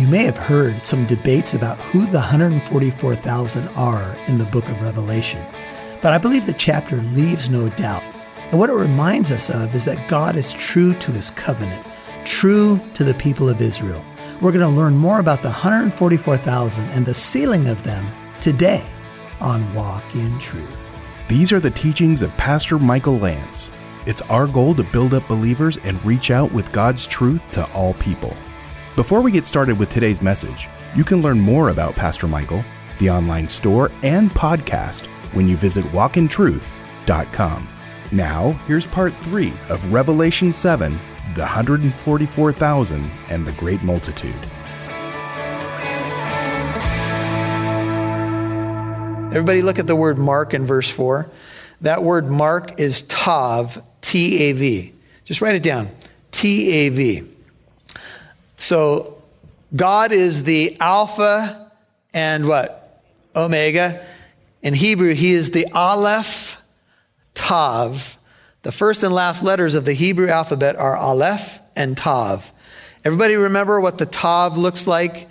you may have heard some debates about who the 144,000 are in the book of Revelation, but I believe the chapter leaves no doubt. And what it reminds us of is that God is true to his covenant, true to the people of Israel. We're going to learn more about the 144,000 and the sealing of them today on Walk in Truth. These are the teachings of Pastor Michael Lance. It's our goal to build up believers and reach out with God's truth to all people. Before we get started with today's message, you can learn more about Pastor Michael, the online store, and podcast when you visit walkintruth.com. Now, here's part three of Revelation 7 the 144,000 and the great multitude. Everybody look at the word mark in verse 4. That word mark is tav, T A V. Just write it down T A V. So God is the Alpha and what? Omega. In Hebrew, He is the Aleph, Tav. The first and last letters of the Hebrew alphabet are Aleph and Tav. Everybody remember what the Tav looks like,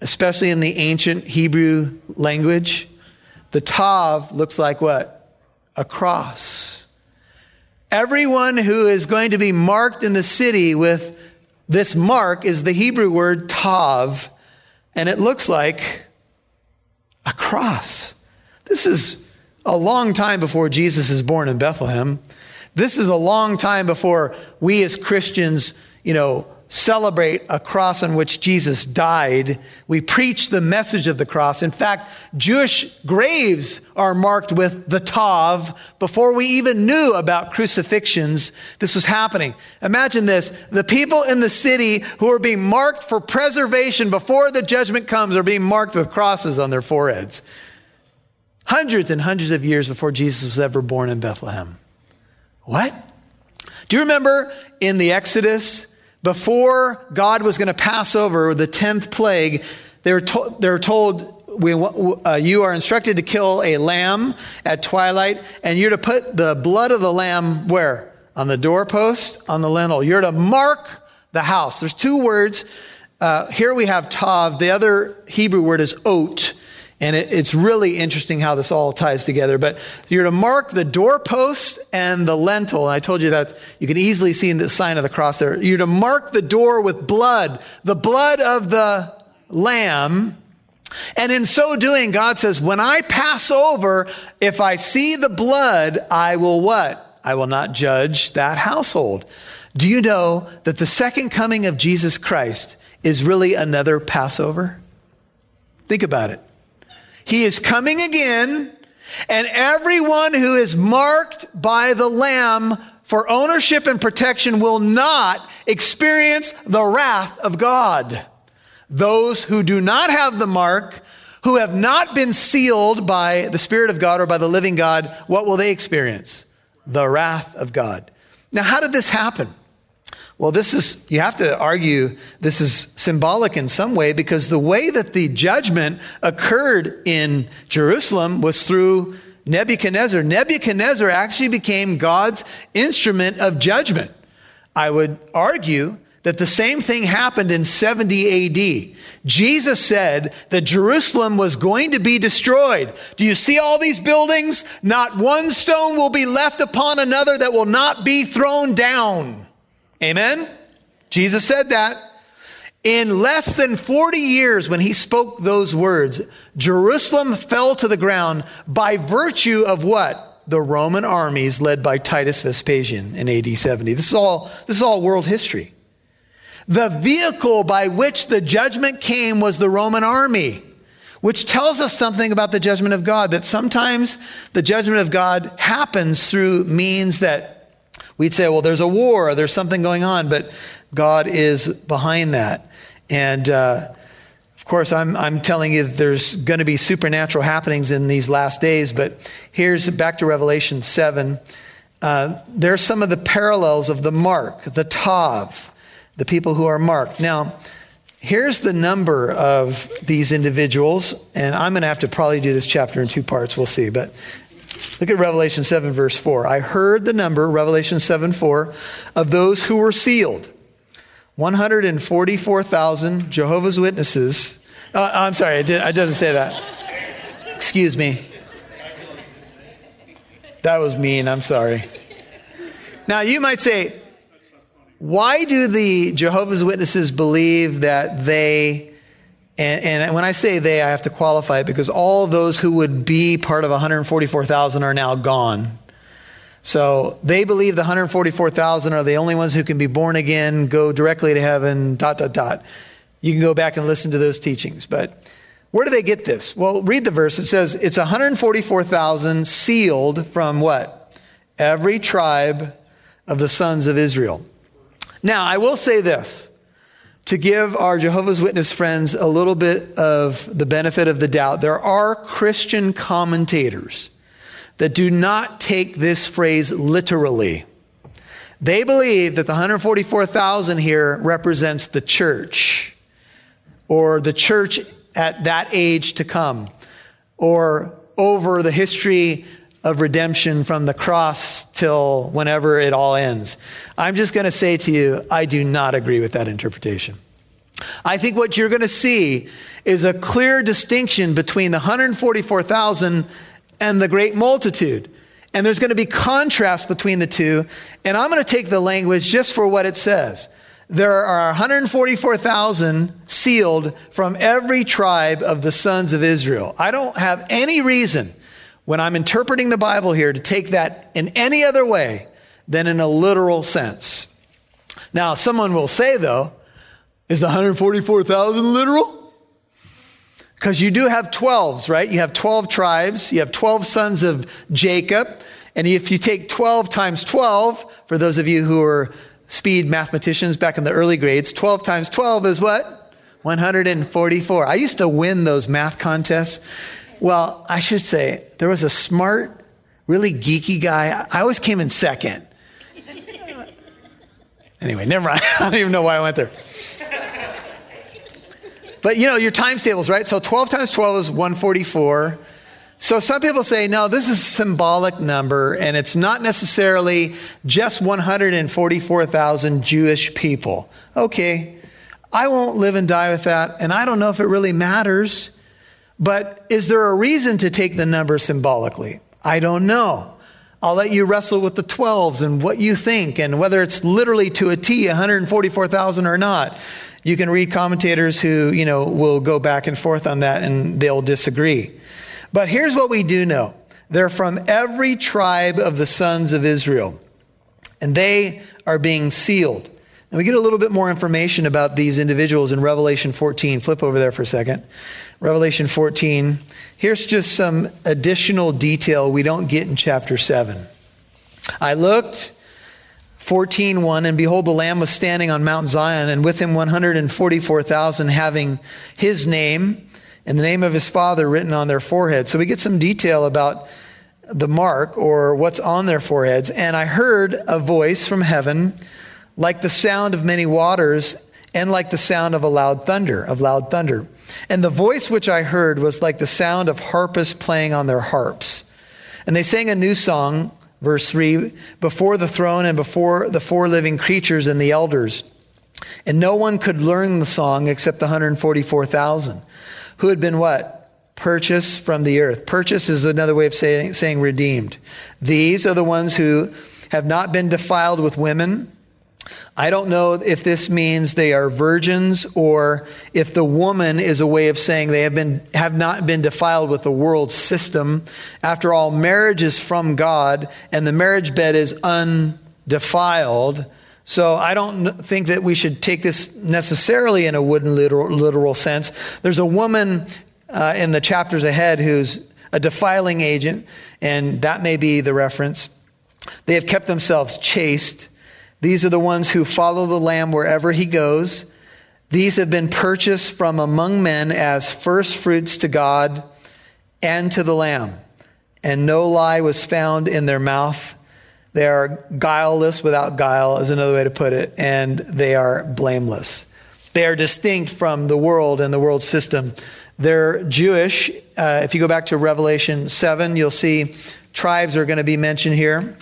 especially in the ancient Hebrew language? The Tav looks like what? A cross. Everyone who is going to be marked in the city with this mark is the Hebrew word Tav, and it looks like a cross. This is a long time before Jesus is born in Bethlehem. This is a long time before we as Christians, you know, celebrate a cross on which Jesus died. We preach the message of the cross. In fact, Jewish graves are marked with the Tav before we even knew about crucifixions. This was happening. Imagine this. The people in the city who are being marked for preservation before the judgment comes are being marked with crosses on their foreheads. Hundreds and hundreds of years before Jesus was ever born in Bethlehem. What? Do you remember in the Exodus, before God was going to pass over the 10th plague, they were, to- they were told, we, uh, You are instructed to kill a lamb at twilight, and you're to put the blood of the lamb where? On the doorpost, on the lintel. You're to mark the house. There's two words. Uh, here we have tav. The other Hebrew word is ot. And it, it's really interesting how this all ties together. But you're to mark the doorpost and the lintel. And I told you that you can easily see in the sign of the cross there. You're to mark the door with blood, the blood of the lamb. And in so doing, God says, when I pass over, if I see the blood, I will what? I will not judge that household. Do you know that the second coming of Jesus Christ is really another Passover? Think about it. He is coming again, and everyone who is marked by the Lamb for ownership and protection will not experience the wrath of God. Those who do not have the mark, who have not been sealed by the Spirit of God or by the living God, what will they experience? The wrath of God. Now, how did this happen? Well, this is, you have to argue this is symbolic in some way because the way that the judgment occurred in Jerusalem was through Nebuchadnezzar. Nebuchadnezzar actually became God's instrument of judgment. I would argue that the same thing happened in 70 AD. Jesus said that Jerusalem was going to be destroyed. Do you see all these buildings? Not one stone will be left upon another that will not be thrown down. Amen? Jesus said that. In less than 40 years, when he spoke those words, Jerusalem fell to the ground by virtue of what? The Roman armies led by Titus Vespasian in AD 70. This is all, this is all world history. The vehicle by which the judgment came was the Roman army, which tells us something about the judgment of God, that sometimes the judgment of God happens through means that We'd say, well, there's a war, there's something going on, but God is behind that. And uh, of course, I'm, I'm telling you there's going to be supernatural happenings in these last days, but here's back to Revelation 7. Uh, there's some of the parallels of the mark, the Tav, the people who are marked. Now, here's the number of these individuals, and I'm going to have to probably do this chapter in two parts. We'll see. But Look at Revelation 7, verse 4. I heard the number, Revelation 7, 4, of those who were sealed 144,000 Jehovah's Witnesses. Uh, I'm sorry, it, did, it doesn't say that. Excuse me. That was mean. I'm sorry. Now, you might say, why do the Jehovah's Witnesses believe that they, and, and, when I say they, I have to qualify it because all those who would be part of 144,000 are now gone. So they believe the 144,000 are the only ones who can be born again, go directly to heaven, dot, dot, dot. You can go back and listen to those teachings. But where do they get this? Well, read the verse. It says it's 144,000 sealed from what? Every tribe of the sons of Israel. Now, I will say this to give our Jehovah's Witness friends a little bit of the benefit of the doubt. There are Christian commentators that do not take this phrase literally. They believe that the 144,000 here represents the church or the church at that age to come or over the history of redemption from the cross till whenever it all ends. I'm just going to say to you, I do not agree with that interpretation. I think what you're going to see is a clear distinction between the 144,000 and the great multitude. And there's going to be contrast between the two. And I'm going to take the language just for what it says. There are 144,000 sealed from every tribe of the sons of Israel. I don't have any reason when I'm interpreting the Bible here to take that in any other way than in a literal sense. Now, someone will say, though, is the 144,000 literal? Because you do have 12s, right? You have 12 tribes, you have 12 sons of Jacob. And if you take 12 times 12, for those of you who are speed mathematicians back in the early grades, 12 times 12 is what? 144. I used to win those math contests. Well, I should say, there was a smart, really geeky guy. I always came in second. Anyway, never mind. I don't even know why I went there. But you know, your times tables, right? So 12 times 12 is 144. So some people say, no, this is a symbolic number, and it's not necessarily just 144,000 Jewish people. Okay, I won't live and die with that, and I don't know if it really matters. But is there a reason to take the number symbolically? I don't know. I'll let you wrestle with the 12s and what you think, and whether it's literally to a T, 144,000 or not. You can read commentators who, you know, will go back and forth on that and they'll disagree. But here's what we do know. They're from every tribe of the sons of Israel. And they are being sealed. And we get a little bit more information about these individuals in Revelation 14. Flip over there for a second. Revelation 14. Here's just some additional detail we don't get in chapter 7. I looked 14:1 and behold the lamb was standing on Mount Zion and with him 144,000 having his name and the name of his father written on their forehead. So we get some detail about the mark or what's on their foreheads and I heard a voice from heaven like the sound of many waters and like the sound of a loud thunder, of loud thunder. And the voice which I heard was like the sound of harpists playing on their harps. And they sang a new song Verse 3 Before the throne and before the four living creatures and the elders. And no one could learn the song except the 144,000 who had been what? Purchased from the earth. Purchase is another way of saying, saying redeemed. These are the ones who have not been defiled with women I don't know if this means they are virgins or if the woman is a way of saying they have, been, have not been defiled with the world system. After all, marriage is from God and the marriage bed is undefiled. So I don't think that we should take this necessarily in a wooden literal, literal sense. There's a woman uh, in the chapters ahead who's a defiling agent, and that may be the reference. They have kept themselves chaste these are the ones who follow the Lamb wherever he goes. These have been purchased from among men as first fruits to God and to the Lamb. And no lie was found in their mouth. They are guileless without guile, is another way to put it, and they are blameless. They are distinct from the world and the world system. They're Jewish. Uh, if you go back to Revelation 7, you'll see tribes are going to be mentioned here,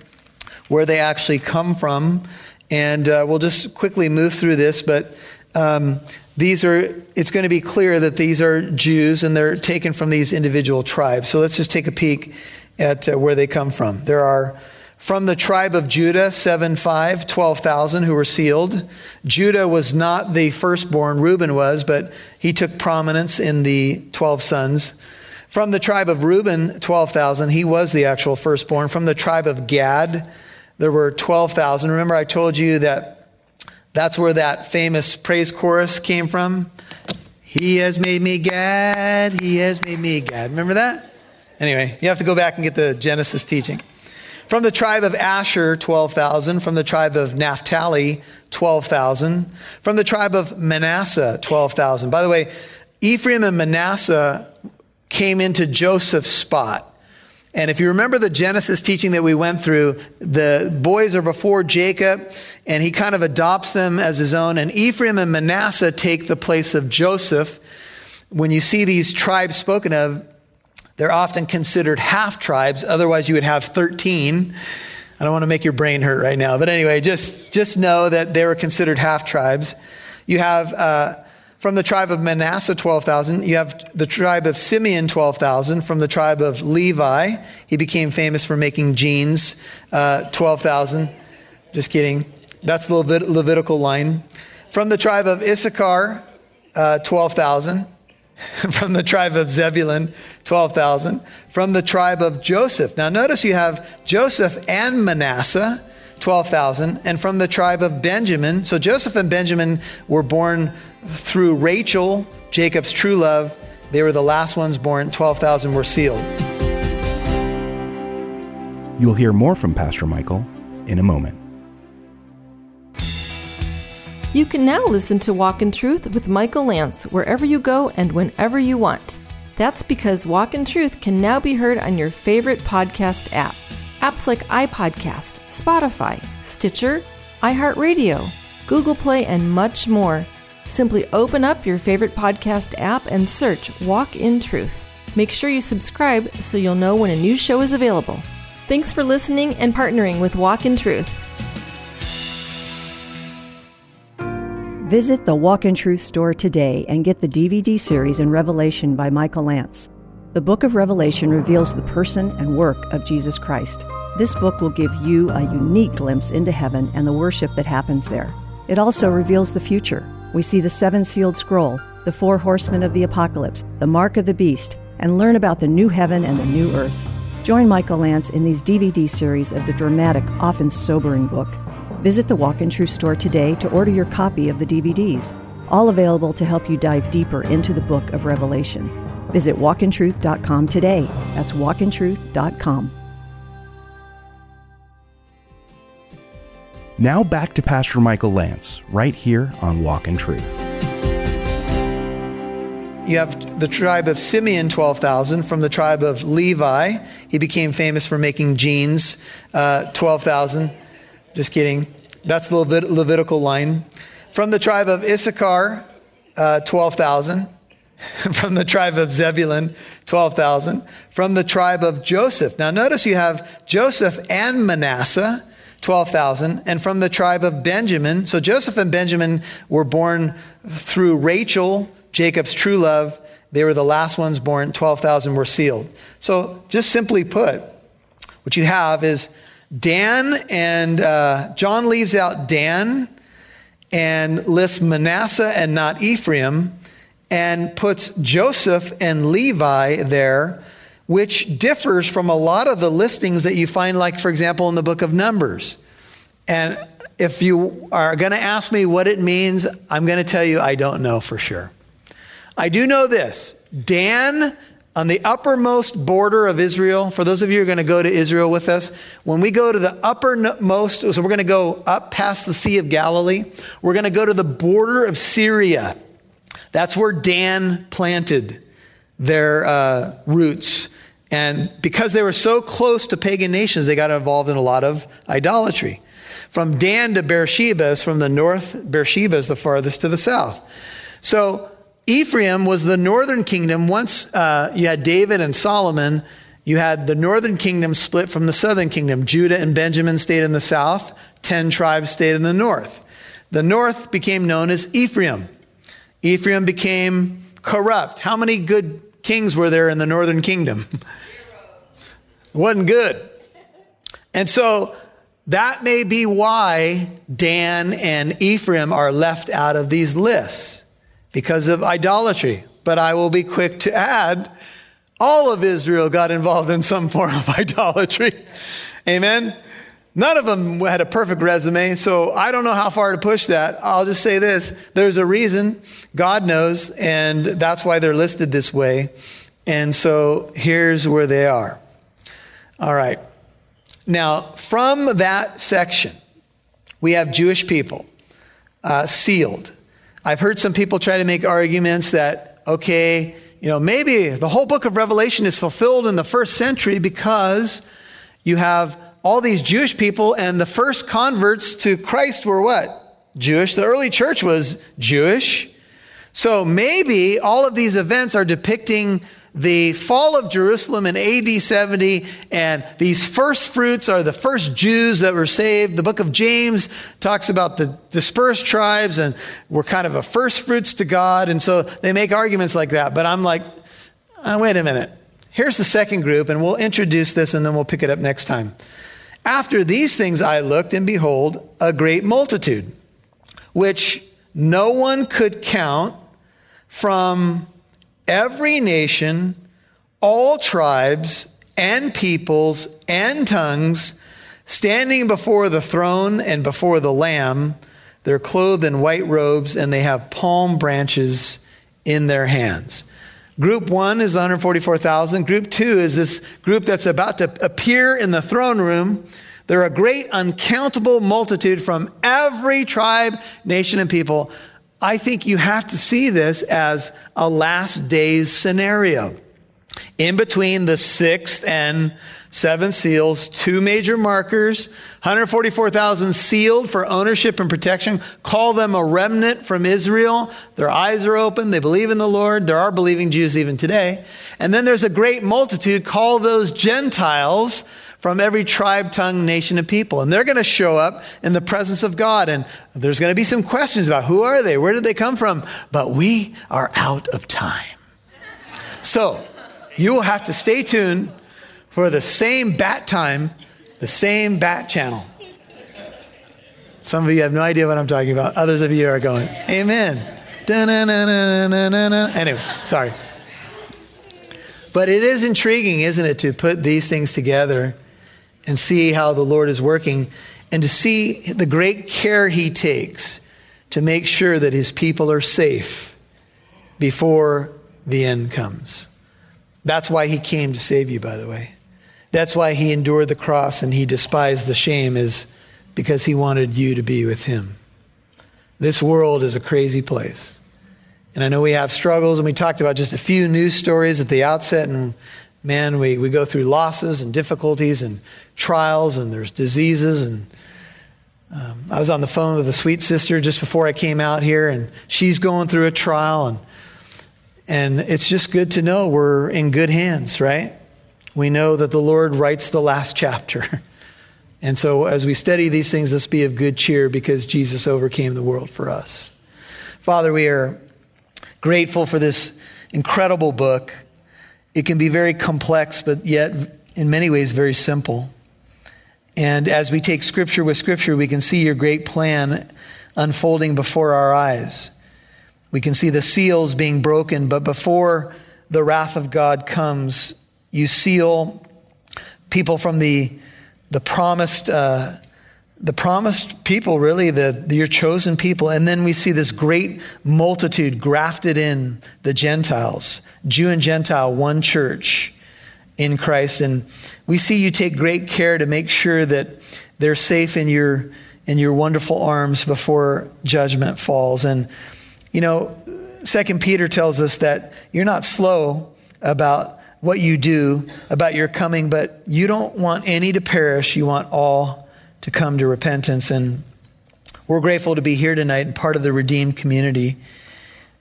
where they actually come from And uh, we'll just quickly move through this, but um, these are, it's going to be clear that these are Jews and they're taken from these individual tribes. So let's just take a peek at uh, where they come from. There are from the tribe of Judah, 7 5, 12,000 who were sealed. Judah was not the firstborn, Reuben was, but he took prominence in the 12 sons. From the tribe of Reuben, 12,000, he was the actual firstborn. From the tribe of Gad, there were 12,000. Remember, I told you that that's where that famous praise chorus came from. He has made me Gad, he has made me Gad. Remember that? Anyway, you have to go back and get the Genesis teaching. From the tribe of Asher, 12,000. From the tribe of Naphtali, 12,000. From the tribe of Manasseh, 12,000. By the way, Ephraim and Manasseh came into Joseph's spot. And if you remember the Genesis teaching that we went through, the boys are before Jacob, and he kind of adopts them as his own. And Ephraim and Manasseh take the place of Joseph. When you see these tribes spoken of, they're often considered half tribes, otherwise, you would have 13. I don't want to make your brain hurt right now, but anyway, just, just know that they were considered half tribes. You have. Uh, from the tribe of Manasseh, 12,000. You have the tribe of Simeon, 12,000. From the tribe of Levi, he became famous for making jeans, uh, 12,000. Just kidding. That's the Levit- Levitical line. From the tribe of Issachar, uh, 12,000. From the tribe of Zebulun, 12,000. From the tribe of Joseph. Now, notice you have Joseph and Manasseh. 12,000. And from the tribe of Benjamin, so Joseph and Benjamin were born through Rachel, Jacob's true love, they were the last ones born. 12,000 were sealed. You'll hear more from Pastor Michael in a moment. You can now listen to Walk in Truth with Michael Lance wherever you go and whenever you want. That's because Walk in Truth can now be heard on your favorite podcast app. Apps like iPodcast, Spotify, Stitcher, iHeartRadio, Google Play, and much more Simply open up your favorite podcast app and search Walk in Truth. Make sure you subscribe so you'll know when a new show is available. Thanks for listening and partnering with Walk in Truth. Visit the Walk in Truth store today and get the DVD series in Revelation by Michael Lance. The book of Revelation reveals the person and work of Jesus Christ. This book will give you a unique glimpse into heaven and the worship that happens there. It also reveals the future we see the seven sealed scroll, the four horsemen of the apocalypse, the mark of the beast, and learn about the new heaven and the new earth. Join Michael Lance in these DVD series of the dramatic, often sobering book. Visit the Walk in Truth store today to order your copy of the DVDs, all available to help you dive deeper into the book of Revelation. Visit walkintruth.com today. That's walkintruth.com. Now back to Pastor Michael Lance, right here on Walk in Truth. You have the tribe of Simeon, 12,000. From the tribe of Levi, he became famous for making jeans, uh, 12,000. Just kidding. That's the Levit- Levitical line. From the tribe of Issachar, uh, 12,000. From the tribe of Zebulun, 12,000. From the tribe of Joseph. Now, notice you have Joseph and Manasseh. 12,000. And from the tribe of Benjamin, so Joseph and Benjamin were born through Rachel, Jacob's true love. They were the last ones born. 12,000 were sealed. So, just simply put, what you have is Dan and uh, John leaves out Dan and lists Manasseh and not Ephraim and puts Joseph and Levi there which differs from a lot of the listings that you find, like, for example, in the book of Numbers. And if you are going to ask me what it means, I'm going to tell you I don't know for sure. I do know this Dan, on the uppermost border of Israel, for those of you who are going to go to Israel with us, when we go to the uppermost, so we're going to go up past the Sea of Galilee, we're going to go to the border of Syria. That's where Dan planted their uh, roots. And because they were so close to pagan nations, they got involved in a lot of idolatry. From Dan to Beersheba is from the north, Beersheba is the farthest to the south. So Ephraim was the northern kingdom. Once uh, you had David and Solomon, you had the northern kingdom split from the southern kingdom. Judah and Benjamin stayed in the south. 10 tribes stayed in the north. The north became known as Ephraim. Ephraim became corrupt. How many good kings were there in the northern kingdom? wasn't good. And so that may be why Dan and Ephraim are left out of these lists because of idolatry. But I will be quick to add all of Israel got involved in some form of idolatry. Amen. None of them had a perfect resume, so I don't know how far to push that. I'll just say this there's a reason, God knows, and that's why they're listed this way. And so here's where they are. All right. Now, from that section, we have Jewish people uh, sealed. I've heard some people try to make arguments that, okay, you know, maybe the whole book of Revelation is fulfilled in the first century because you have all these Jewish people, and the first converts to Christ were what? Jewish. The early church was Jewish. So maybe all of these events are depicting the fall of Jerusalem in AD 70, and these first fruits are the first Jews that were saved. The book of James talks about the dispersed tribes and were kind of a first fruits to God. And so they make arguments like that. But I'm like, oh, wait a minute. Here's the second group, and we'll introduce this and then we'll pick it up next time. After these things I looked, and behold, a great multitude, which no one could count from every nation, all tribes and peoples and tongues, standing before the throne and before the Lamb. They're clothed in white robes and they have palm branches in their hands. Group one is 144,000. Group two is this group that's about to appear in the throne room. They're a great, uncountable multitude from every tribe, nation, and people. I think you have to see this as a last days scenario. In between the sixth and seven seals, two major markers, 144,000 sealed for ownership and protection. Call them a remnant from Israel. Their eyes are open. They believe in the Lord. There are believing Jews even today. And then there's a great multitude. Call those Gentiles from every tribe, tongue, nation, and people. And they're going to show up in the presence of God. And there's going to be some questions about who are they? Where did they come from? But we are out of time. So you will have to stay tuned for the same bat time, the same bat channel. Some of you have no idea what I'm talking about. Others of you are going, Amen. Anyway, sorry. But it is intriguing, isn't it, to put these things together and see how the Lord is working and to see the great care he takes to make sure that his people are safe before the end comes. That's why he came to save you, by the way. That's why he endured the cross and he despised the shame, is because he wanted you to be with him. This world is a crazy place. And I know we have struggles, and we talked about just a few news stories at the outset, and man, we, we go through losses and difficulties and trials, and there's diseases. And um, I was on the phone with a sweet sister just before I came out here, and she's going through a trial. And, and it's just good to know we're in good hands, right? We know that the Lord writes the last chapter. And so as we study these things, let's be of good cheer because Jesus overcame the world for us. Father, we are grateful for this incredible book. It can be very complex, but yet in many ways very simple. And as we take scripture with scripture, we can see your great plan unfolding before our eyes. We can see the seals being broken, but before the wrath of God comes, you seal people from the, the promised. Uh, the promised people, really, the, the, your chosen people. And then we see this great multitude grafted in the Gentiles, Jew and Gentile, one church in Christ. And we see you take great care to make sure that they're safe in your, in your wonderful arms before judgment falls. And, you know, Second Peter tells us that you're not slow about what you do, about your coming, but you don't want any to perish. You want all to come to repentance. And we're grateful to be here tonight and part of the redeemed community.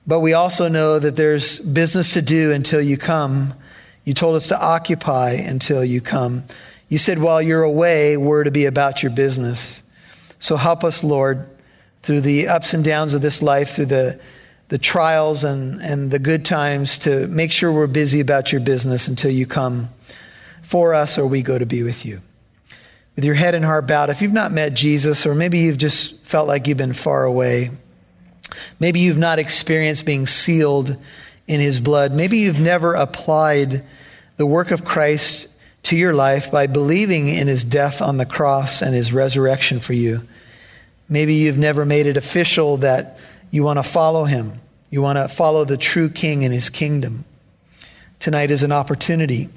But we also know that there's business to do until you come. You told us to occupy until you come. You said while you're away, we're to be about your business. So help us, Lord, through the ups and downs of this life, through the, the trials and, and the good times, to make sure we're busy about your business until you come for us or we go to be with you. With your head and heart bowed, if you've not met Jesus, or maybe you've just felt like you've been far away, maybe you've not experienced being sealed in his blood, maybe you've never applied the work of Christ to your life by believing in his death on the cross and his resurrection for you. Maybe you've never made it official that you want to follow him. You want to follow the true king and his kingdom. Tonight is an opportunity.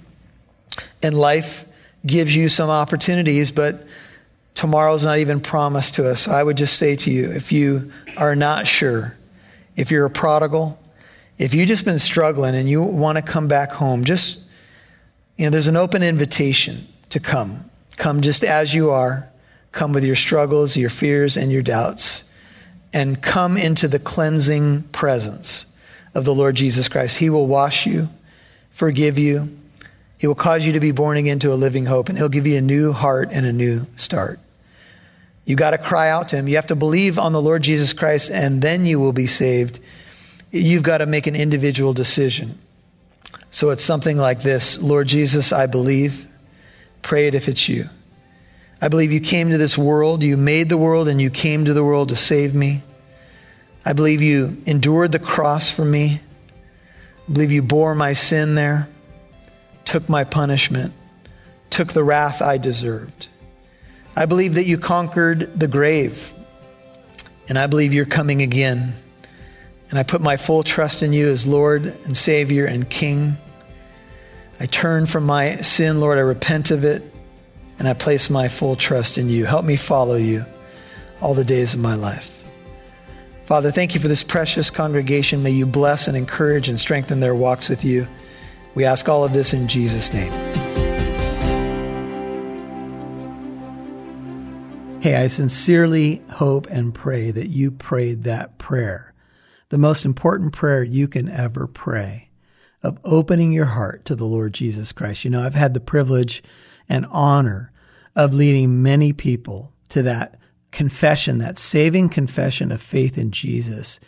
And life gives you some opportunities, but tomorrow's not even promised to us. I would just say to you if you are not sure, if you're a prodigal, if you've just been struggling and you want to come back home, just you know, there's an open invitation to come. Come just as you are. Come with your struggles, your fears, and your doubts. And come into the cleansing presence of the Lord Jesus Christ. He will wash you, forgive you. He will cause you to be born again to a living hope, and He'll give you a new heart and a new start. You got to cry out to Him. You have to believe on the Lord Jesus Christ, and then you will be saved. You've got to make an individual decision. So it's something like this Lord Jesus, I believe. Pray it if it's you. I believe you came to this world, you made the world, and you came to the world to save me. I believe you endured the cross for me. I believe you bore my sin there, took my punishment, took the wrath I deserved. I believe that you conquered the grave, and I believe you're coming again. And I put my full trust in you as Lord and Savior and King. I turn from my sin, Lord. I repent of it. And I place my full trust in you. Help me follow you all the days of my life. Father, thank you for this precious congregation. May you bless and encourage and strengthen their walks with you. We ask all of this in Jesus' name. Hey, I sincerely hope and pray that you prayed that prayer the most important prayer you can ever pray of opening your heart to the Lord Jesus Christ. You know, I've had the privilege and honor of leading many people to that confession, that saving confession of faith in Jesus.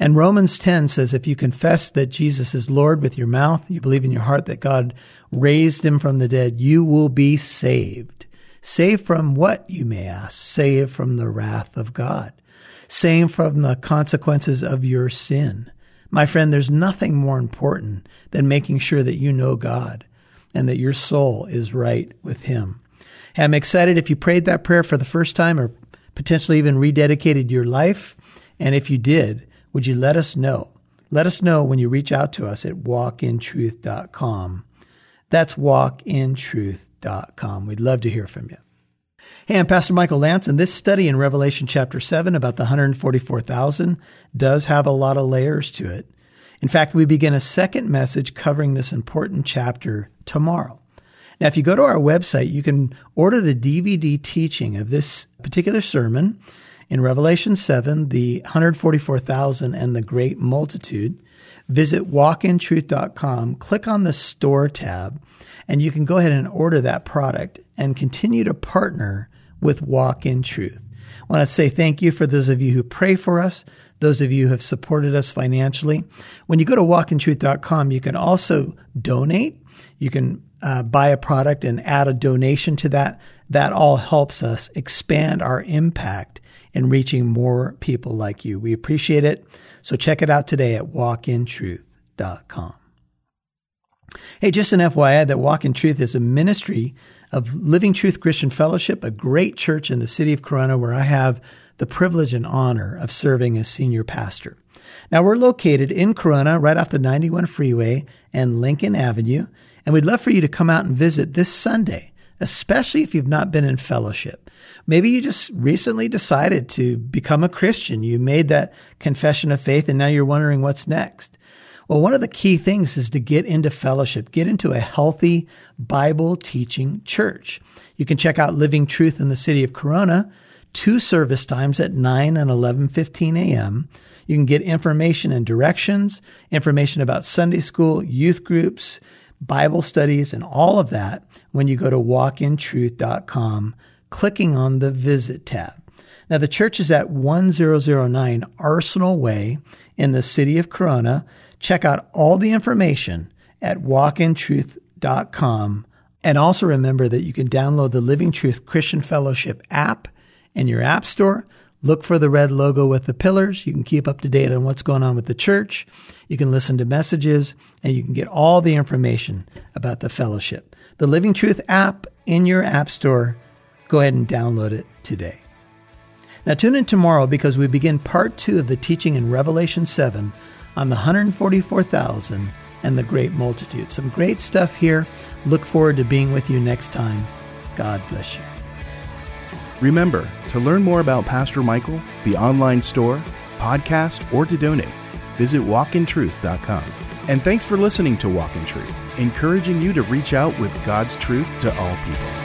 And Romans 10 says, if you confess that Jesus is Lord with your mouth, you believe in your heart that God raised him from the dead, you will be saved. Saved from what, you may ask? Saved from the wrath of God saved from the consequences of your sin. My friend, there's nothing more important than making sure that you know God and that your soul is right with Him. And I'm excited if you prayed that prayer for the first time or potentially even rededicated your life. And if you did, would you let us know? Let us know when you reach out to us at walkintruth.com. That's walkintruth.com. We'd love to hear from you. Hey, I'm Pastor Michael Lance, and this study in Revelation chapter 7 about the 144,000 does have a lot of layers to it. In fact, we begin a second message covering this important chapter tomorrow. Now, if you go to our website, you can order the DVD teaching of this particular sermon in Revelation 7, the 144,000 and the great multitude. Visit walkintruth.com, click on the store tab, and you can go ahead and order that product and continue to partner with Walk in Truth. I want to say thank you for those of you who pray for us, those of you who have supported us financially. When you go to walkintruth.com, you can also donate. You can uh, buy a product and add a donation to that. That all helps us expand our impact in reaching more people like you. We appreciate it. So check it out today at walkintruth.com. Hey, just an FYI that Walk in Truth is a ministry of Living Truth Christian Fellowship, a great church in the city of Corona where I have the privilege and honor of serving as senior pastor. Now we're located in Corona, right off the 91 freeway and Lincoln Avenue, and we'd love for you to come out and visit this Sunday, especially if you've not been in fellowship. Maybe you just recently decided to become a Christian. You made that confession of faith and now you're wondering what's next. Well, one of the key things is to get into fellowship, get into a healthy Bible teaching church. You can check out Living Truth in the city of Corona, two service times at 9 and 11:15 a.m. You can get information and directions, information about Sunday school, youth groups, Bible studies, and all of that when you go to walkintruth.com, clicking on the visit tab. Now, the church is at 1009 Arsenal Way in the city of Corona. Check out all the information at walkintruth.com. And also remember that you can download the Living Truth Christian Fellowship app in your app store. Look for the red logo with the pillars. You can keep up to date on what's going on with the church. You can listen to messages and you can get all the information about the fellowship. The Living Truth app in your app store. Go ahead and download it today. Now tune in tomorrow because we begin part two of the teaching in Revelation 7 on the 144,000 and the great multitude. Some great stuff here. Look forward to being with you next time. God bless you. Remember, to learn more about Pastor Michael, the online store, podcast, or to donate, visit walkintruth.com. And thanks for listening to Walk in Truth, encouraging you to reach out with God's truth to all people.